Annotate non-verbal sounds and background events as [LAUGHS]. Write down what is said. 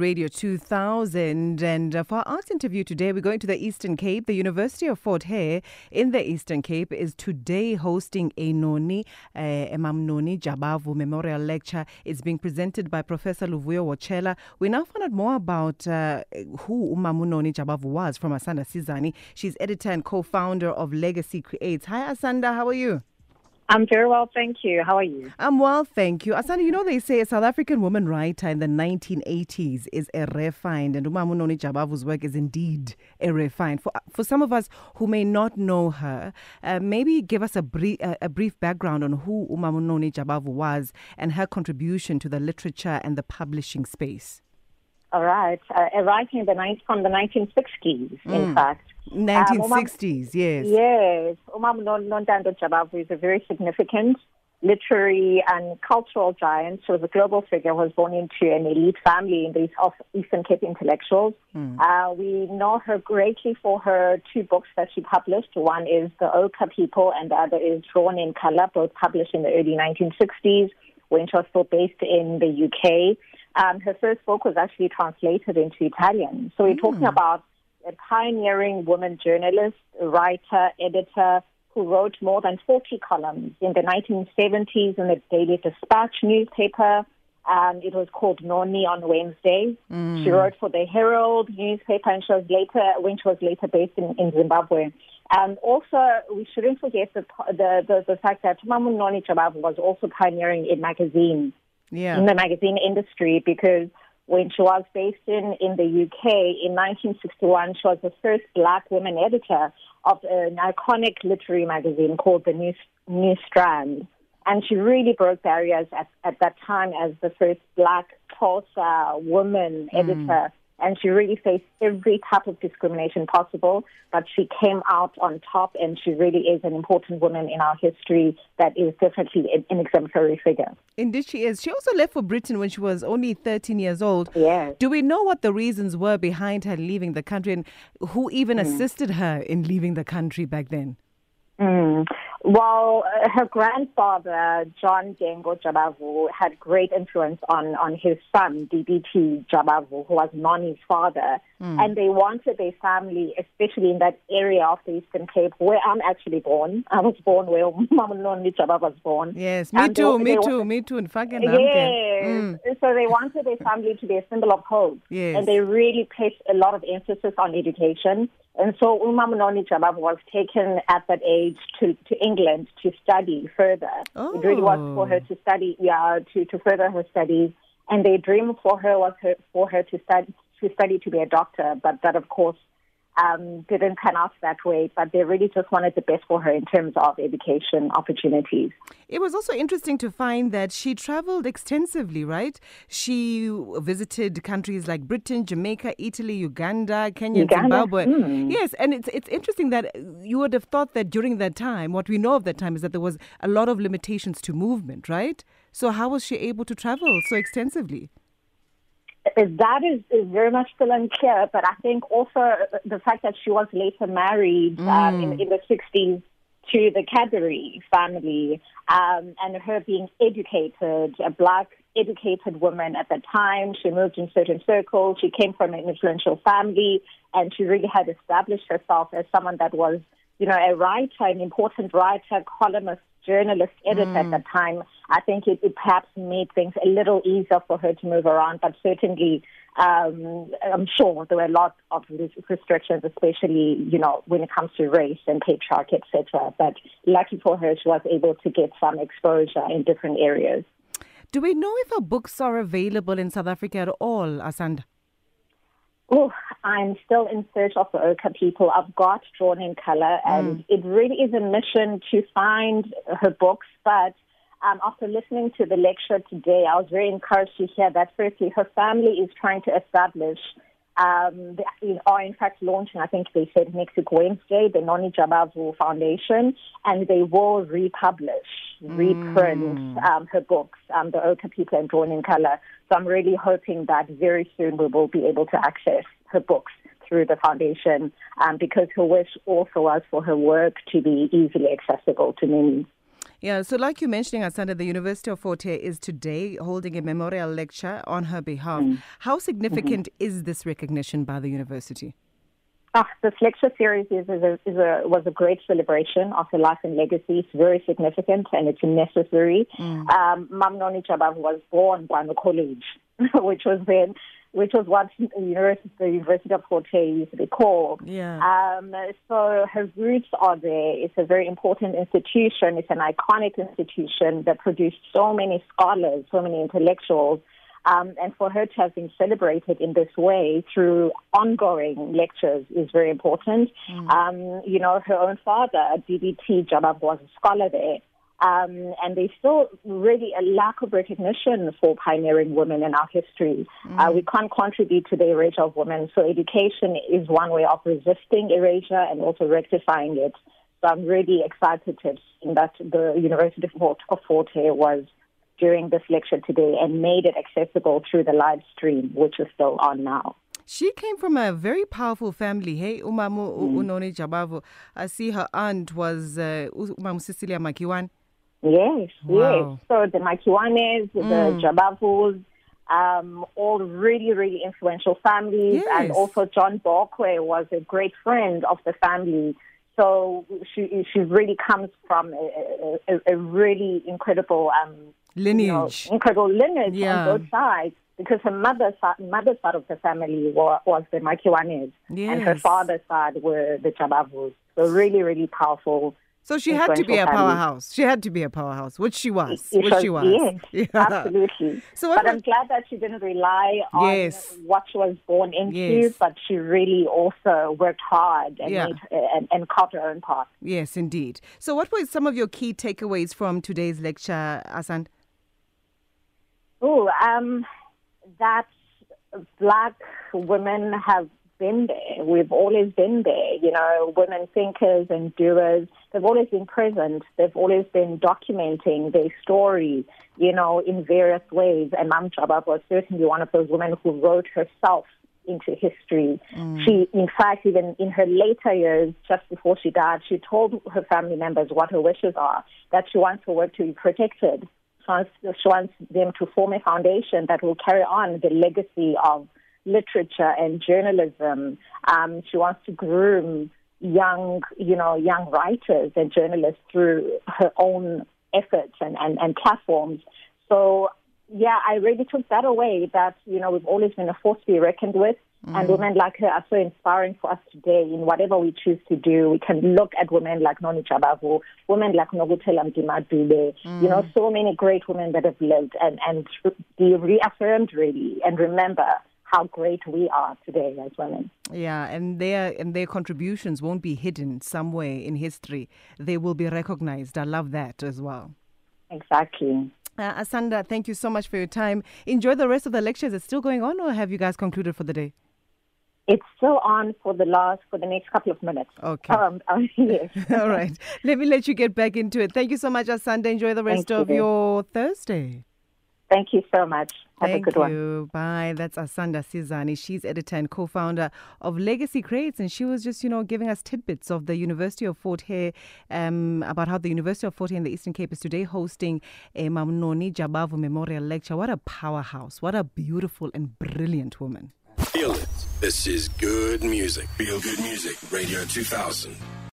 Radio 2000. And uh, for our interview today, we're going to the Eastern Cape. The University of Fort Hare in the Eastern Cape is today hosting a Noni, uh, Emam Noni Jabavu Memorial Lecture. It's being presented by Professor Luvuyo Wotshela. We now find out more about uh, who Umamu Noni Jabavu was from Asanda Sizani. She's editor and co founder of Legacy Creates. Hi, Asanda. How are you? I'm very well, thank you. How are you? I'm well, thank you. Asanda, you know they say a South African woman writer in the 1980s is a rare find, and Umamu Noni Jabavu's work is indeed a rare find. For, for some of us who may not know her, uh, maybe give us a brief, uh, a brief background on who Umamu Noni Jabavu was and her contribution to the literature and the publishing space. All right. Uh, writing the ni- from the 1960s, Mm. in fact. 1960s, yes. Yes. Umam Nontando Jabavu is a very significant literary and cultural giant. She was a global figure, was born into an elite family in the of Eastern Cape intellectuals. Uh, we know her greatly for her two books that she published. One is The Ochre People and the other is Drawn in Color, both published in the early 1960s when she was still based in the UK. Um, her first book was actually translated into Italian. So we're talking about a pioneering woman journalist, writer, editor who wrote more than 40 columns in the 1970s in the Daily Dispatch newspaper. Um, it was called Noni on Wednesday. She wrote for the Herald newspaper, and she was later, when she was later based in, in Zimbabwe. And also, we shouldn't forget the the, the, the fact that Tumamu Noni Jabavu was also pioneering in magazines Yeah. in the magazine industry because when she was based in, in the UK in 1961, she was the first black woman editor of an iconic literary magazine called the New, New Strand. And she really broke barriers at, at that time as the first black Tulsa woman hmm. editor. And she really faced every type of discrimination possible, but she came out on top, and she really is an important woman in our history that is definitely an, an exemplary figure. Indeed, she is. She also left for Britain when she was only 13 years old. Yes. Do we know what the reasons were behind her leaving the country and who even mm. assisted her in leaving the country back then? Mm. Well, her grandfather, John Tengo Jabavu, had great influence on, on his son, DBT Jabavu, who was Noni's father. And they wanted a family, especially in that area of the Eastern Cape, where I'm actually born. I was born where [LAUGHS] Mama Noni Jabavu was born. Yes, me And they- too, me they- too, me too. In fact, Yes. So they wanted their family to be a symbol of hope. Yes. And they really placed a lot of emphasis on education. And so Uma Noni Jabavu was taken at that age to, to England to study further. It really was for her to study, yeah, to, to further her studies. And their dream for her was her, for her to study, to study to be a doctor. But that, of course, um, didn't pan out that way. But they really just wanted the best for her in terms of education opportunities. It was also interesting to find that she traveled extensively, right? She visited countries like Britain, Jamaica, Italy, Uganda, Kenya, and Uganda? Zimbabwe. Hmm. Yes, and it's it's interesting that you would have thought that during that time, what we know of that time is that there was a lot of limitations to movement, right? So how was she able to travel so extensively? That is, is very much still unclear, but I think also the fact that she was later married um, in, in the 60s to the Cadbury family um, and her being educated, a black educated woman at the time. She moved in certain circles. She came from an influential family and she really had established herself as someone that was, you know, a writer, an important writer, columnist, journalist, editor at that time. I think it, it perhaps made things a little easier for her to move around, but certainly um, I'm sure there were a lot of restrictions, especially, you know, when it comes to race and patriarchy, etc. But lucky for her, she was able to get some exposure in different areas. Do we know if her books are available in South Africa at all, Asanda? Oh, I'm still in search of the Ochre people. I've got Drawn in Color, and it really is a mission to find her books. But um, after listening to the lecture today, I was very encouraged to hear that, firstly, her family is trying to establish, um, they are in fact launching, I think they said next week, Wednesday, the Noni Jabavu Foundation, and they will republish, reprint um, her books, um, The Ochre People and Drawn in Color. So I'm really hoping that very soon we will be able to access her books through the foundation um, because her wish also was for her work to be easily accessible to many. Yeah, so like you're mentioning, Asanda, the University of Fort Hare is today holding a memorial lecture on her behalf. Mm. How significant is this recognition by the university? Ah, this lecture series is, is, a, is a, was a great celebration of her life and legacy. It's very significant and it's necessary. Um, Mam Noni Jabavu was born Guano College, [LAUGHS] which was then, which was what the University, the University of Fort Hare used to be called. Yeah. Um, so her roots are there. It's a very important institution. It's an iconic institution that produced so many scholars, so many intellectuals. Um, and for her to have been celebrated in this way through ongoing lectures is very important. Um, you know, her own father, DBT Jabavu, was a scholar there. Um, and there's still really a lack of recognition for pioneering women in our history. Uh, we can't contribute to the erasure of women, so education is one way of resisting erasure and also rectifying it. So I'm really excited to have seen that the University of Fort, of Fort was during this lecture today and made it accessible through the live stream, which is still on now. She came from a very powerful family. Hey, Umamu Mm. Unoni Jabavu. I see her aunt was uh, Umamu Cecilia Makiwane. Yes, Wow. yes. So the Makiwanes, the Mm. Jabavus, um, all really, really influential families. And also John Bokwe was a great friend of the family. So she she really comes from a, a, a really incredible um, you know, Lineage. incredible lineage Yeah. on both sides. Because her mother's side, mother's side of the family was, was the Makiwanes, and her Yes. father's side were the Jabavus. So really, really powerful. So she had to be a influential family. powerhouse. She had to be a powerhouse, which she was. It Which was- she was. Yes, [LAUGHS] Yeah. absolutely. So but I'm was- glad that she didn't rely on Yes. what she was born into, Yes. but she really also worked hard and, Yeah. made, and, and carved her own path. Yes, indeed. So, what were some of your key takeaways from today's lecture, Asan? Oh, um, that black women have been there. We've always been there. You know, women thinkers and doers. They've always been present. They've always been documenting their story. You know, in various ways. And Mam Jabavu was certainly one of those women who wrote herself into history. Mm. She, in fact, even in her later years, just before she died, she told her family members what her wishes are. That she wants her work to be protected wants, she wants them to form a foundation that will carry on the legacy of literature and journalism. Um, she wants to groom young, you know, young writers and journalists through her own efforts and, and, and platforms. So, yeah, I really took that away that, you know, we've always been a force to be reckoned with. And women like her are so inspiring for us today in whatever we choose to do. We can look at women like Noni Jabavu, women like Nokutela Mdima Dube, you know, so many great women that have lived and, and be reaffirmed really and remember how great we are today as women. Yeah, and their and their contributions won't be hidden somewhere in history. They will be recognized. I love that as well. Exactly. Uh, Asanda, thank you so much for your time. Enjoy the rest of the lectures. It's still going on, or have you guys concluded for the day? It's still on for the last, for the next couple of minutes. Okay. Um, um, [LAUGHS] yes. [LAUGHS] All right. Let me let you get back into it. Thank you so much, Asanda. Enjoy the rest Thank of you. your Thursday. Thank you so much. Have Thank a good one. you. Bye. That's Asanda Sizani. She's editor and co-founder of Legacy Creates, and she was just, you know, giving us tidbits of the University of Fort Hare um, about how the University of Fort Hare in the Eastern Cape is today hosting a Mamnoni Jabavu Memorial Lecture. What a powerhouse! What a beautiful and brilliant woman. Feel it. This is good music. Feel good music. Radio 2000.